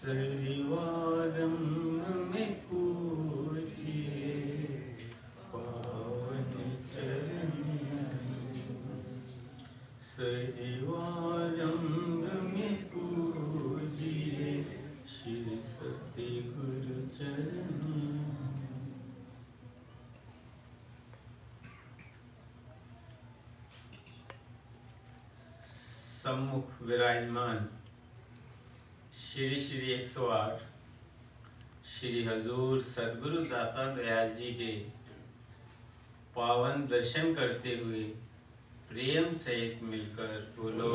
सरिवारम दाता दयाल जी के पावन दर्शन करते हुए प्रेम सहित मिलकर बोलो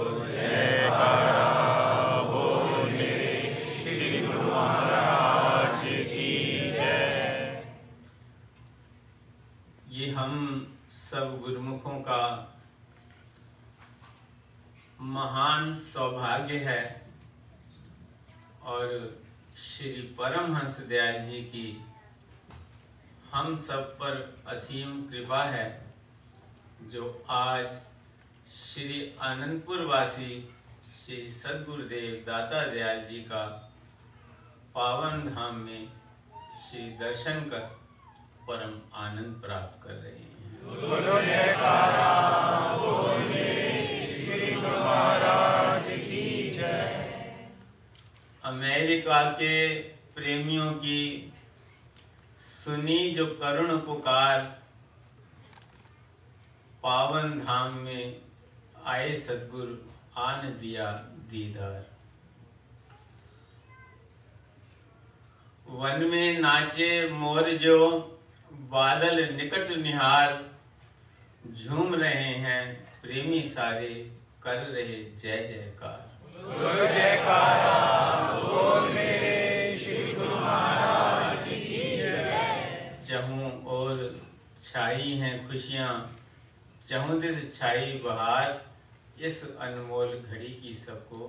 ये हम सब गुरुमुखों का महान सौभाग्य है और श्री परमहंस दयाल जी की हम सब पर असीम कृपा है जो आज श्री आनंदपुर वासी श्री सदगुरुदेव दाता दयाल जी का पावन धाम में श्री दर्शन कर परम आनंद प्राप्त कर रहे हैं। अमेरिका के प्रेमियों की सुनी जो करुण पुकार पावन धाम में आए सतगुरु आन दिया दीदार। वन में नाचे मोर जो, बादल निकट निहार। झूम रहे हैं प्रेमी सारे, कर रहे जय जयकार। चहूं छाई हैं खुशियाँ चहूं दिस छाई बहार इस अनमोल घड़ी की सबको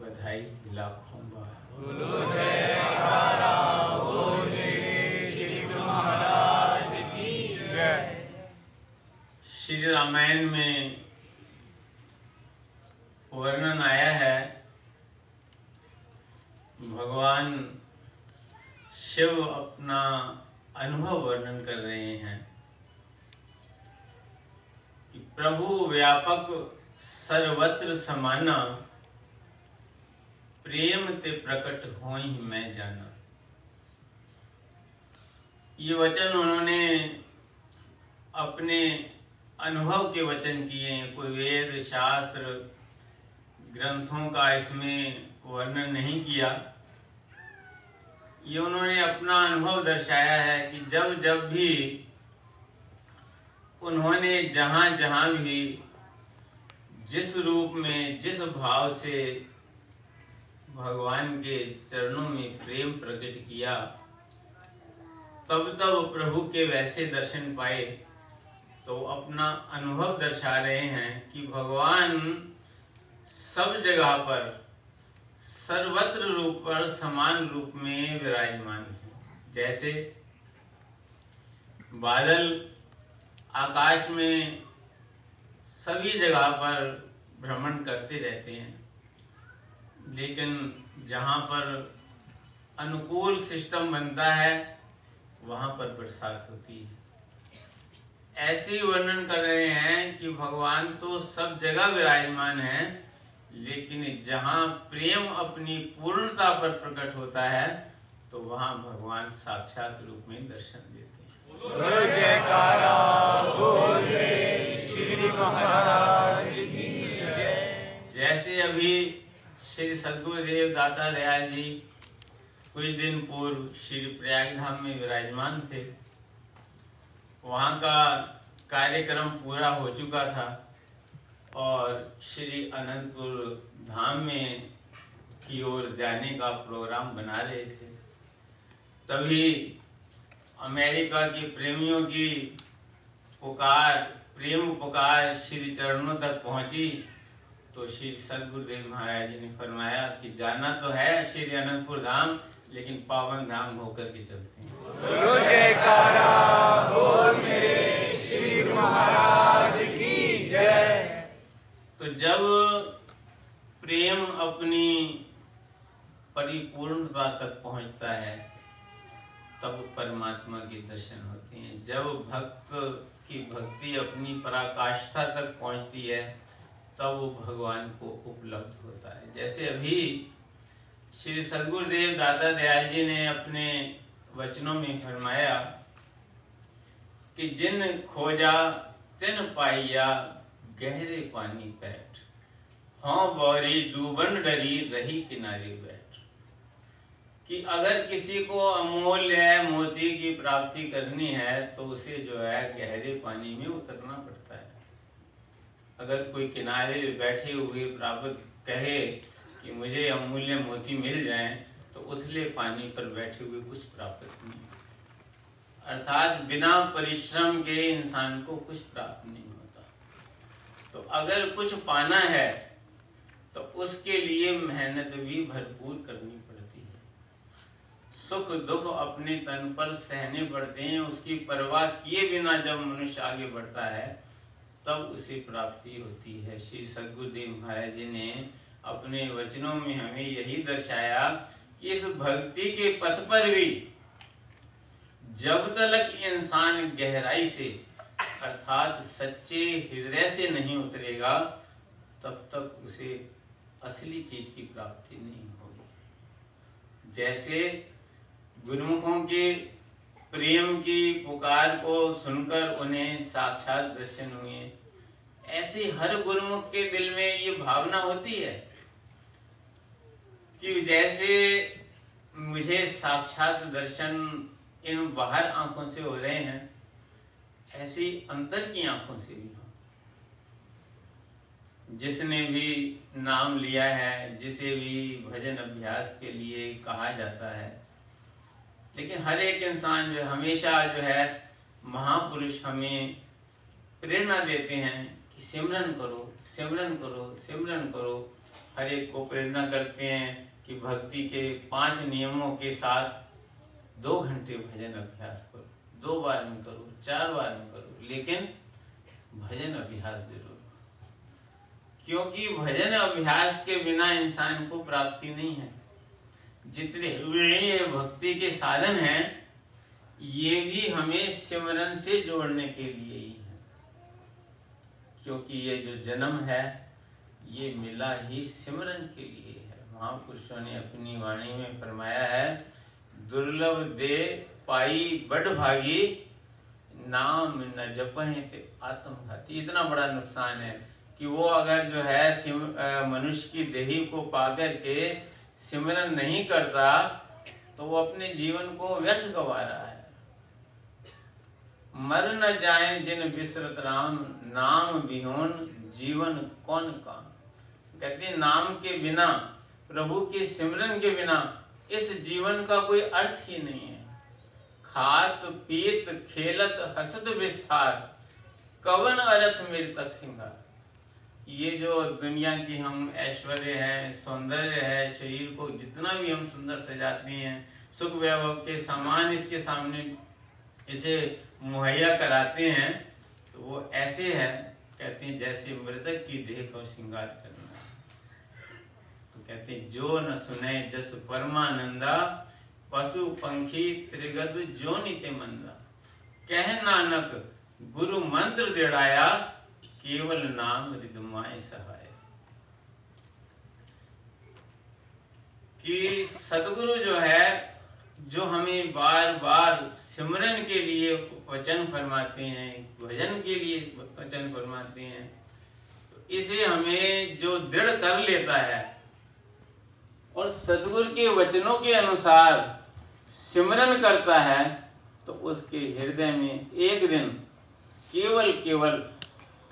बधाई लाखों बार। श्री रामायण में वर्णन आया है भगवान शिव अपना अनुभव वर्णन कर रहे हैं। प्रभु व्यापक सर्वत्र समाना। प्रेम ते प्रकट हो ही मैं जाना। ये वचन उन्होंने अपने अनुभव के वचन किए हैं। कोई वेद, शास्त्र, ग्रंथों का इसमें वर्णन नहीं किया। ये उन्होंने अपना अनुभव दर्शाया है कि जब जब भी उन्होंने जहाँ जहाँ भी जिस रूप में, जिस भाव से भगवान के चरणों में प्रेम प्रकट किया, तब तब प्रभु के वैसे दर्शन पाए तो अपना अनुभव दर्शा रहे हैं कि भगवान सब जगह पर, सर्वत्र रूप पर, समान रूप में विराजमान है। जैसे बादल आकाश में सभी जगह पर भ्रमण करते रहते हैं। लेकिन जहाँ पर अनुकूल सिस्टम बनता है, वहाँ पर बरसात होती है। ऐसे ही वर्णन कर रहे हैं कि भगवान तो सब जगह विराजमान है, लेकिन जहाँ प्रेम अपनी पूर्णता पर प्रकट होता है तो वहाँ भगवान साक्षात रूप में दर्शन देते हैं जैसे अभी श्री सदगुरुदेव दाता दयाल जी कुछ दिन पूर्व श्री प्रयाग धाम में विराजमान थे। वहाँ का कार्यक्रम पूरा हो चुका था और श्री अनंतपुर धाम में की ओर जाने का प्रोग्राम बना रहे थे। तभी अमेरिका के प्रेमियों की पुकार, प्रेम पुकार श्री चरणों तक पहुँची तो श्री सदगुरुदेव महाराज जी ने फरमाया कि जाना तो है श्री अनंतपुर धाम, लेकिन पावन धाम होकर के चलते हैं। श्री महाराज की जय तो जब प्रेम अपनी परिपूर्णता तक पहुँचता है तब परमात्मा के दर्शन होते हैं। जब भक्त की भक्ति अपनी पराकाष्ठा तक पहुँचती है, तब वो भगवान को उपलब्ध होता है। जैसे अभी श्री सदगुरुदेव दादा दयाल जी ने अपने वचनों में फरमाया कि जिन खोजा, तिन पाइया गहरे पानी बैठ हाँ बौरी डूबन डरी रही किनारे बैठ। कि अगर किसी को अमूल्य मोती की प्राप्ति करनी है तो उसे जो है गहरे पानी में उतरना पड़ता है। अगर कोई किनारे बैठे हुए प्राप्त कहे कि मुझे अमूल्य मोती मिल जाए तो उथले पानी पर बैठे हुए कुछ प्राप्त नहीं अर्थात बिना परिश्रम के इंसान को कुछ प्राप्त नहीं होता। तो अगर कुछ पाना है तो उसके लिए मेहनत भी भरपूर करनी सुख दुख अपने तन पर सहने पड़ते हैं, उसकी परवाह किए बिना जब मनुष्य आगे बढ़ता है, तब उसे प्राप्ति होती है। श्री सदगुरुदेव महाराज जी ने अपने वचनों में हमें यही दर्शाया कि इस भक्ति के पथ पर भी जब तक इंसान गहराई से, अर्थात सच्चे हृदय से नहीं उतरेगा, तब तक उसे असली चीज़ की प्राप्ति नहीं होगी। जैसे गुरुमुखों के, प्रेम की पुकार को सुनकर उन्हें साक्षात दर्शन हुए। ऐसे हर गुरुमुख के दिल में ये भावना होती है कि जैसे मुझे साक्षात दर्शन इन बाहर आँखों से हो रहे हैं, ऐसी अंतर की आँखों से भी हो। जिसने भी नाम लिया है, जिसे भी भजन अभ्यास के लिए कहा जाता है लेकिन हर एक इंसान जो हमेशा जो है, महापुरुष हमें प्रेरणा देते हैं कि सिमरन करो सिमरन करो सिमरन करो। हर एक को प्रेरणा करते हैं कि भक्ति के पाँच नियमों के साथ दो घंटे भजन अभ्यास करो। दो बार में करो, चार बार में करो, लेकिन भजन अभ्यास ज़रूर क्योंकि भजन अभ्यास के बिना इंसान को प्राप्ति नहीं है। जितने वे भक्ति के साधन हैं, ये भी हमें सिमरन से जोड़ने के लिए ही है। क्योंकि ये जो जन्म है, ये मिला ही सिमरन के लिए है। महापुरुषों ने अपनी वाणी में फरमाया है, दुर्लभ दे पाई बड़ भागी, नाम न जपे आत्मघाती। इतना बड़ा नुकसान है कि वो अगर जो है मनुष्य की देही को पाकर के सिमरन नहीं करता तो वो अपने जीवन को व्यर्थ गवा रहा है। मर न जाए जिन विसरत राम, नाम बिहोन जीवन कौन काम? कहते नाम के बिना, प्रभु के सिमरन के बिना, इस जीवन का कोई अर्थ ही नहीं है। खात, पीत, खेलत, हसत, विस्तार, कवन अर्थ मेरे तक सिंगार? ये जो दुनिया की हम ऐश्वर्य है, सौंदर्य है, शरीर को जितना भी हम सुंदर सजाते हैं, सुख वैभव के सामान इसके सामने इसे मुहैया कराते हैं तो वो ऐसे है, कहते हैं, जैसे मृतक की देह को श्रृंगार करना। तो कहते हैं, जो न सुने जस परमानंदा, पशु पंखी त्रिगद जो नित्य मंदा। कह नानक, गुरु मंत्र दिड़ाया केवल नाम रिदमाए सहाय। कि सदगुरु जो है, जो हमें बार बार सिमरन के लिए वचन फरमाते हैं, भजन के लिए वचन फरमाते हैं तो इसे हमें जो दृढ़ कर लेता है, और सदगुरु के वचनों के अनुसार सिमरन करता है तो उसके हृदय में एक दिन केवल केवल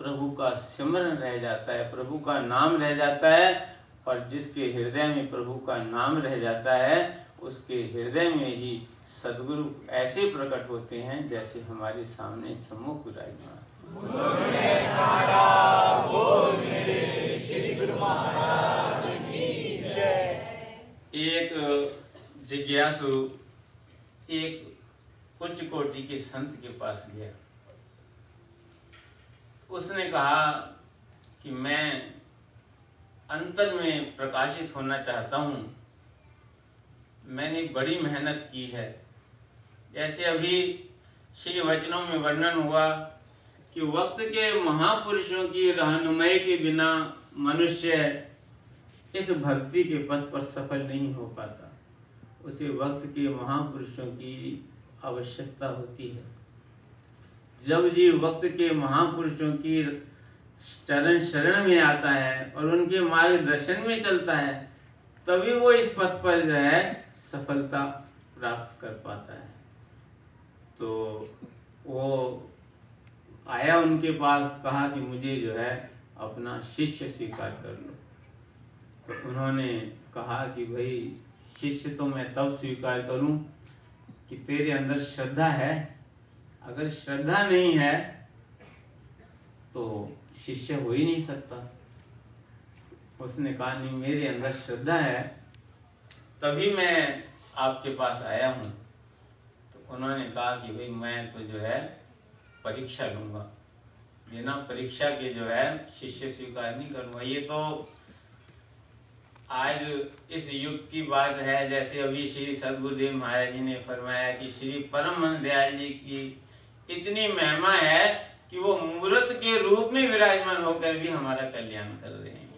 प्रभु का सिमरन रह जाता है, प्रभु का नाम रह जाता है, और जिसके हृदय में प्रभु का नाम रह जाता है, उसके हृदय में ही सदगुरु ऐसे प्रकट होते हैं जैसे हमारे सामने सम्मुख विराजमान। एक जिज्ञासु एक उच्च कोटि के संत के पास गया। उसने कहा कि मैं अंतर में प्रकाशित होना चाहता हूँ। मैंने बड़ी मेहनत की है। जैसे अभी श्री वचनों में वर्णन हुआ कि वक्त के महापुरुषों की रहनुमाई के बिना मनुष्य इस भक्ति के पथ पर सफल नहीं हो पाता। उसे वक्त के महापुरुषों की आवश्यकता होती है। जब जीव वक्त के महापुरुषों की चरण शरण में आता है और उनके मार्गदर्शन में चलता है, तभी वो इस पथ पर जो है सफलता प्राप्त कर पाता है। तो वो आया उनके पास, कहा कि मुझे जो है अपना शिष्य स्वीकार कर लो। तो उन्होंने कहा कि भाई, शिष्य तो मैं तब स्वीकार करूँ कि तेरे अंदर श्रद्धा है अगर श्रद्धा नहीं है तो शिष्य हो ही नहीं सकता। उसने कहा, नहीं, मेरे अंदर श्रद्धा है, तभी मैं आपके पास आया हूँ। तो उन्होंने कहा कि, भाई, मैं तो जो है, परीक्षा लूँगा। बिना परीक्षा के जो है, शिष्य स्वीकार नहीं करूँगा। ये तो आज इस युग की बात है, जैसे अभी श्री सदगुरुदेव महाराज जी ने फरमाया कि श्री परम दयाल जी की इतनी महिमा है कि वो मूर्त के रूप में विराजमान होकर भी हमारा कल्याण कर रहे हैं।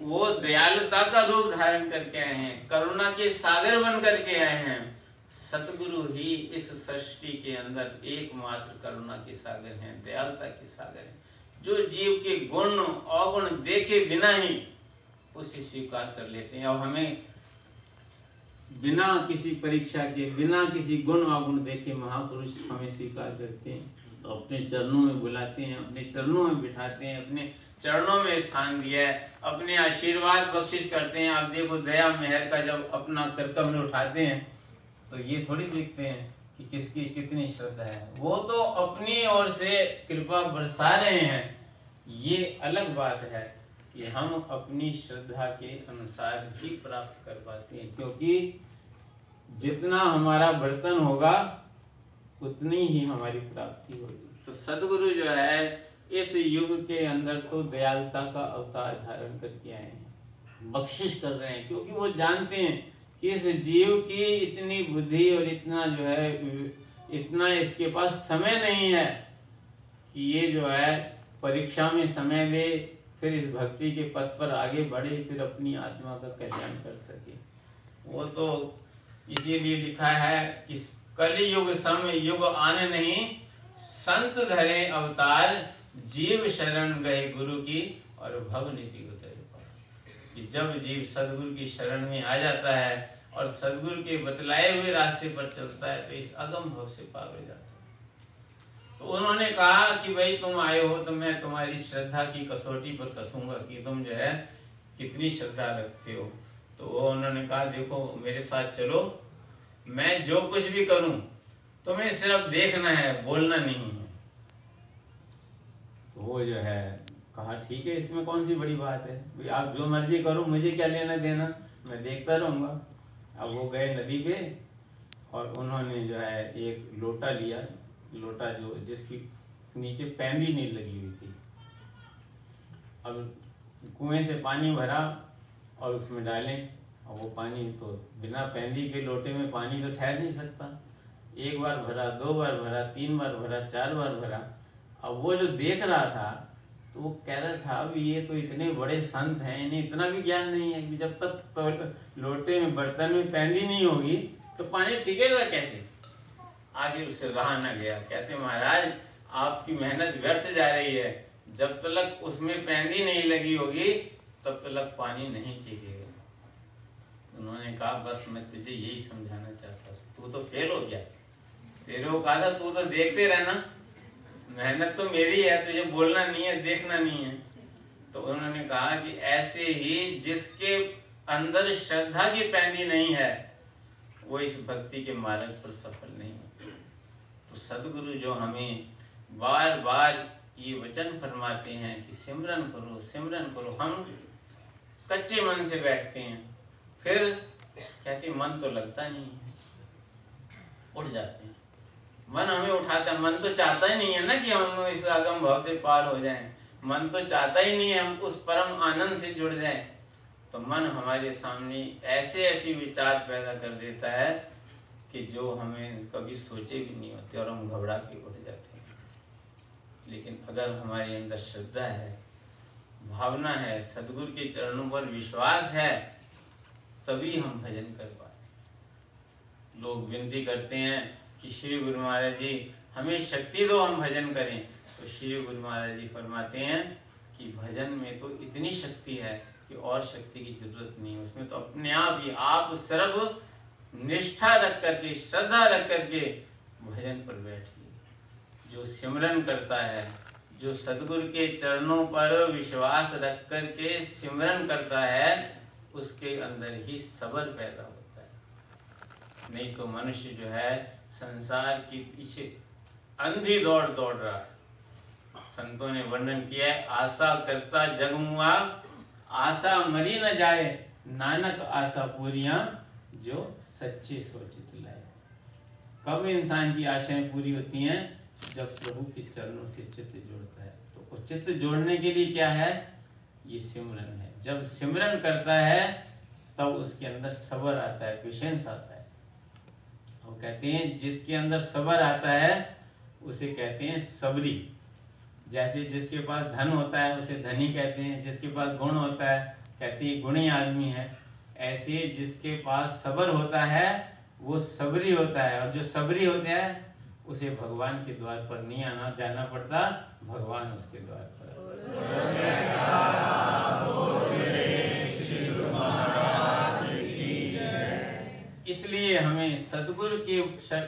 वो दयालुता का रूप धारण करके आए हैं करुणा के सागर बन करके आए हैं। सतगुरु ही इस सृष्टि के अंदर एकमात्र करुणा के सागर हैं दयालुता के सागर हैं। जो जीव के गुण अवगुण देखे बिना ही उसे स्वीकार कर लेते हैं और हमें बिना किसी परीक्षा के, बिना किसी गुण अवगुण देखे महापुरुष हमें स्वीकार करते हैं। तो अपने चरणों में बुलाते हैं, अपने चरणों में बिठाते हैं, अपने चरणों में स्थान दिया है, अपने आशीर्वाद बख्शिश करते हैं। आप देखो दया मेहर का जब अपना में उठाते हैं तो ये थोड़ी देखते हैं कि किसकी कितनी श्रद्धा है। वो तो अपनी ओर से कृपा बरसा रहे हैं। ये अलग बात है। कि हम अपनी श्रद्धा के अनुसार ही प्राप्त कर पाते हैं, क्योंकि जितना हमारा बर्तन होगा, उतनी ही हमारी प्राप्ति होगी। तो सदगुरु जो है, इस युग के अंदर तो दयालुता का अवतार धारण करके आए हैं। बख्शिश कर रहे हैं, क्योंकि वो जानते हैं कि इस जीव की इतनी बुद्धि और इतना जो है, इतना इसके पास समय नहीं है कि ये जो है, परीक्षा में समय दे फिर इस भक्ति के पथ पर आगे बढ़े, फिर अपनी आत्मा का कल्याण कर सके। वो तो इसीलिए लिखा है कि कलि युग समय, युग आने नहीं, संत धरे अवतार, जीव शरण गए गुरु की और भव नीति कि जब जीव सदगुरु की शरण में आ जाता है और सदगुरु के बतलाए हुए रास्ते पर चलता है तो इस अगम भव से हो जाता है। तो उन्होंने कहा कि भाई तुम आए हो तो मैं तुम्हारी श्रद्धा की कसौटी पर कसूँगा कि तुम जो है कितनी श्रद्धा रखते हो। तो वो उन्होंने कहा, देखो, मेरे साथ चलो। मैं जो कुछ भी करूँ, तुम्हें सिर्फ़ देखना है, बोलना नहीं है। तो वो जो है कहा, ठीक है, इसमें कौन सी बड़ी बात है? आप जो मर्ज़ी करो, मुझे क्या लेना देना? मैं देखता रहूँगा। अब वो गए नदी पे और उन्होंने जो है एक लोटा लिया। लोटा जो, जिसकी नीचे पैंदी नहीं लगी हुई थी। अब कुएँ से पानी भरा और उसमें डालें और वो पानी तो बिना पैंदी के लोटे में पानी तो ठहर नहीं सकता। एक बार भरा, दो बार भरा, तीन बार भरा, चार बार भरा। अब वो जो देख रहा था तो वो कह रहा था, अब ये तो इतने बड़े संत हैं, इन्हें इतना भी ज्ञान नहीं है कि जब तक तो लोटे में, बर्तन में पैंदी नहीं होगी तो पानी टिकेगा कैसे? आगे उससे रहा ना गया। कहते, महाराज, आपकी मेहनत व्यर्थ जा रही है। जब तक उसमें पैंदी नहीं लगी होगी, तब तक पानी नहीं टिकेगा। उन्होंने कहा, बस मैं तुझे यही समझाना चाहता तू तो फेल हो गया। तेरे को कहा था, तू तो देखते रहना। मेहनत तो मेरी है, तुझे बोलना नहीं है, देखना नहीं है। तो उन्होंने कहा कि ऐसे ही जिसके अंदर श्रद्धा की पैंदी नहीं है, वो इस भक्ति के मार्ग पर सफल नहीं तो सदगुरु जो हमें बार बार ये वचन फरमाते हैं कि सिमरन करो सिमरन करो। हम कच्चे मन से बैठते हैं। फिर कहते मन तो लगता नहीं है। उठ जाते हैं। मन हमें उठाता है। मन तो चाहता ही नहीं है ना कि हम इस आगम भाव से पार हो जाएँ। मन तो चाहता ही नहीं है हम उस परम आनंद से जुड़ जाएँ। तो मन हमारे सामने ऐसे ऐसे विचार पैदा कर देता है कि जो हमें कभी सोचे भी नहीं होते और हम घबरा के उठ जाते हैं। लेकिन अगर हमारे अंदर श्रद्धा है, भावना है, सदगुरु के चरणों पर विश्वास है, तभी हम भजन कर पाते लोग विनती करते हैं कि श्री गुरु महाराज जी, हमें शक्ति दो, हम भजन करें। तो श्री गुरु महाराज जी फरमाते हैं कि भजन में तो इतनी शक्ति है कि और शक्ति की ज़रूरत नहीं उसमें तो अपने आप ही आप सर्व निष्ठा रख करके, श्रद्धा रख करके भजन पर बैठिए। जो सिमरन करता है, जो सदगुरु के चरणों पर विश्वास रख करके सिमरन करता है, उसके अंदर ही सबर पैदा होता है। नहीं तो मनुष्य जो है, संसार के पीछे अंधी दौड़ दौड़ रहा है। संतों ने वर्णन किया है, आशा करता जगमुआ, आशा मरी न जाए, नानक आशा पूरिया जो सच्चे सोचित लाए कब इंसान की आशाएँ पूरी होती हैं? जब प्रभु के चरणों से चित्त जोड़ता है। तो चित्त जोड़ने के लिए क्या है? ये सिमरन है। जब सिमरन करता है, तब उसके अंदर सबर आता है पेशेंस आता है। वो कहते हैं, जिसके अंदर सबर आता है, उसे कहते हैं सबरी। जैसे जिसके पास धन होता है, उसे धनी कहते हैं। जिसके पास गुण होता है, कहते हैं गुणी आदमी है। ऐसे जिसके पास सबर होता है, वो सबरी होता है। और जो सबरी होता है, उसे भगवान के द्वार पर नहीं आना, जाना पड़ता। भगवान उसके द्वार पर। इसलिए हमें सदगुरु के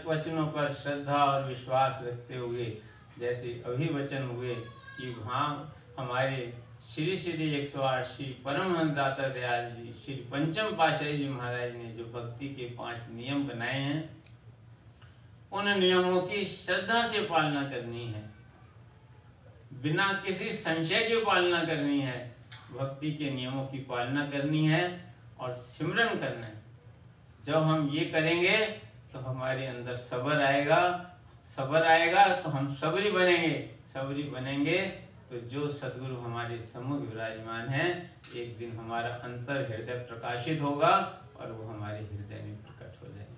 वचनों पर श्रद्धा और विश्वास रखते हुए, जैसे अभी वचन हुए कि वहाँ हमारे श्री श्री एक सौ आठ श्री परम दाता दयाल जी, श्री पंचम पाशाही जी महाराज ने जो भक्ति के पाँच नियम बनाए हैं, उन नियमों की श्रद्धा से पालना करनी है। बिना किसी संशय की पालना करनी है। भक्ति के नियमों की पालना करनी है और सिमरन करना है। जब हम ये करेंगे तो हमारे अंदर सबर आएगा। सबर आएगा तो हम सबरी बनेंगे। सबरी बनेंगे तो जो सदगुरु हमारे सम्मुख विराजमान है, एक दिन हमारा अंतर हृदय प्रकाशित होगा और वो हमारे हृदय में प्रकट हो जाएँगे।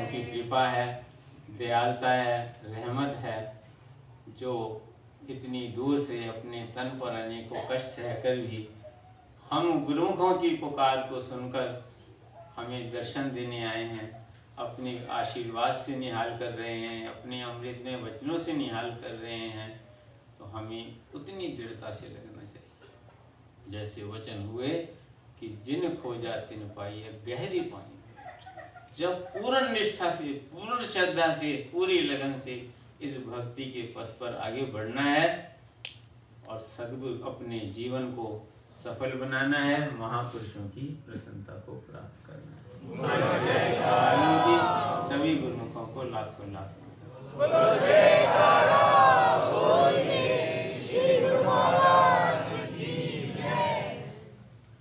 उनकी कृपा है, दयालता है, रहमत है, जो इतनी दूर से अपने तन पर अनेकों कष्ट सहकर भी हम गुरुमुखों की पुकार को सुनकर हमें दर्शन देने आए हैं। अपने आशीर्वाद से निहाल कर रहे हैं, अपने अमृत में वचनों से निहाल कर रहे हैं तो हमें उतनी दृढ़ता से लगना चाहिए। जैसे वचन हुए कि जिन खोजा तिन पाई गहरी पानी। जब पूर्ण निष्ठा से, पूर्ण श्रद्धा से, पूरी लगन से इस भक्ति के पथ पर आगे बढ़ना है और सदगुरु अपने जीवन को सफल बनाना है, महापुरुषों की प्रसन्नता को प्राप्त करना है। सभी गुरुमुखों को लाखों लाख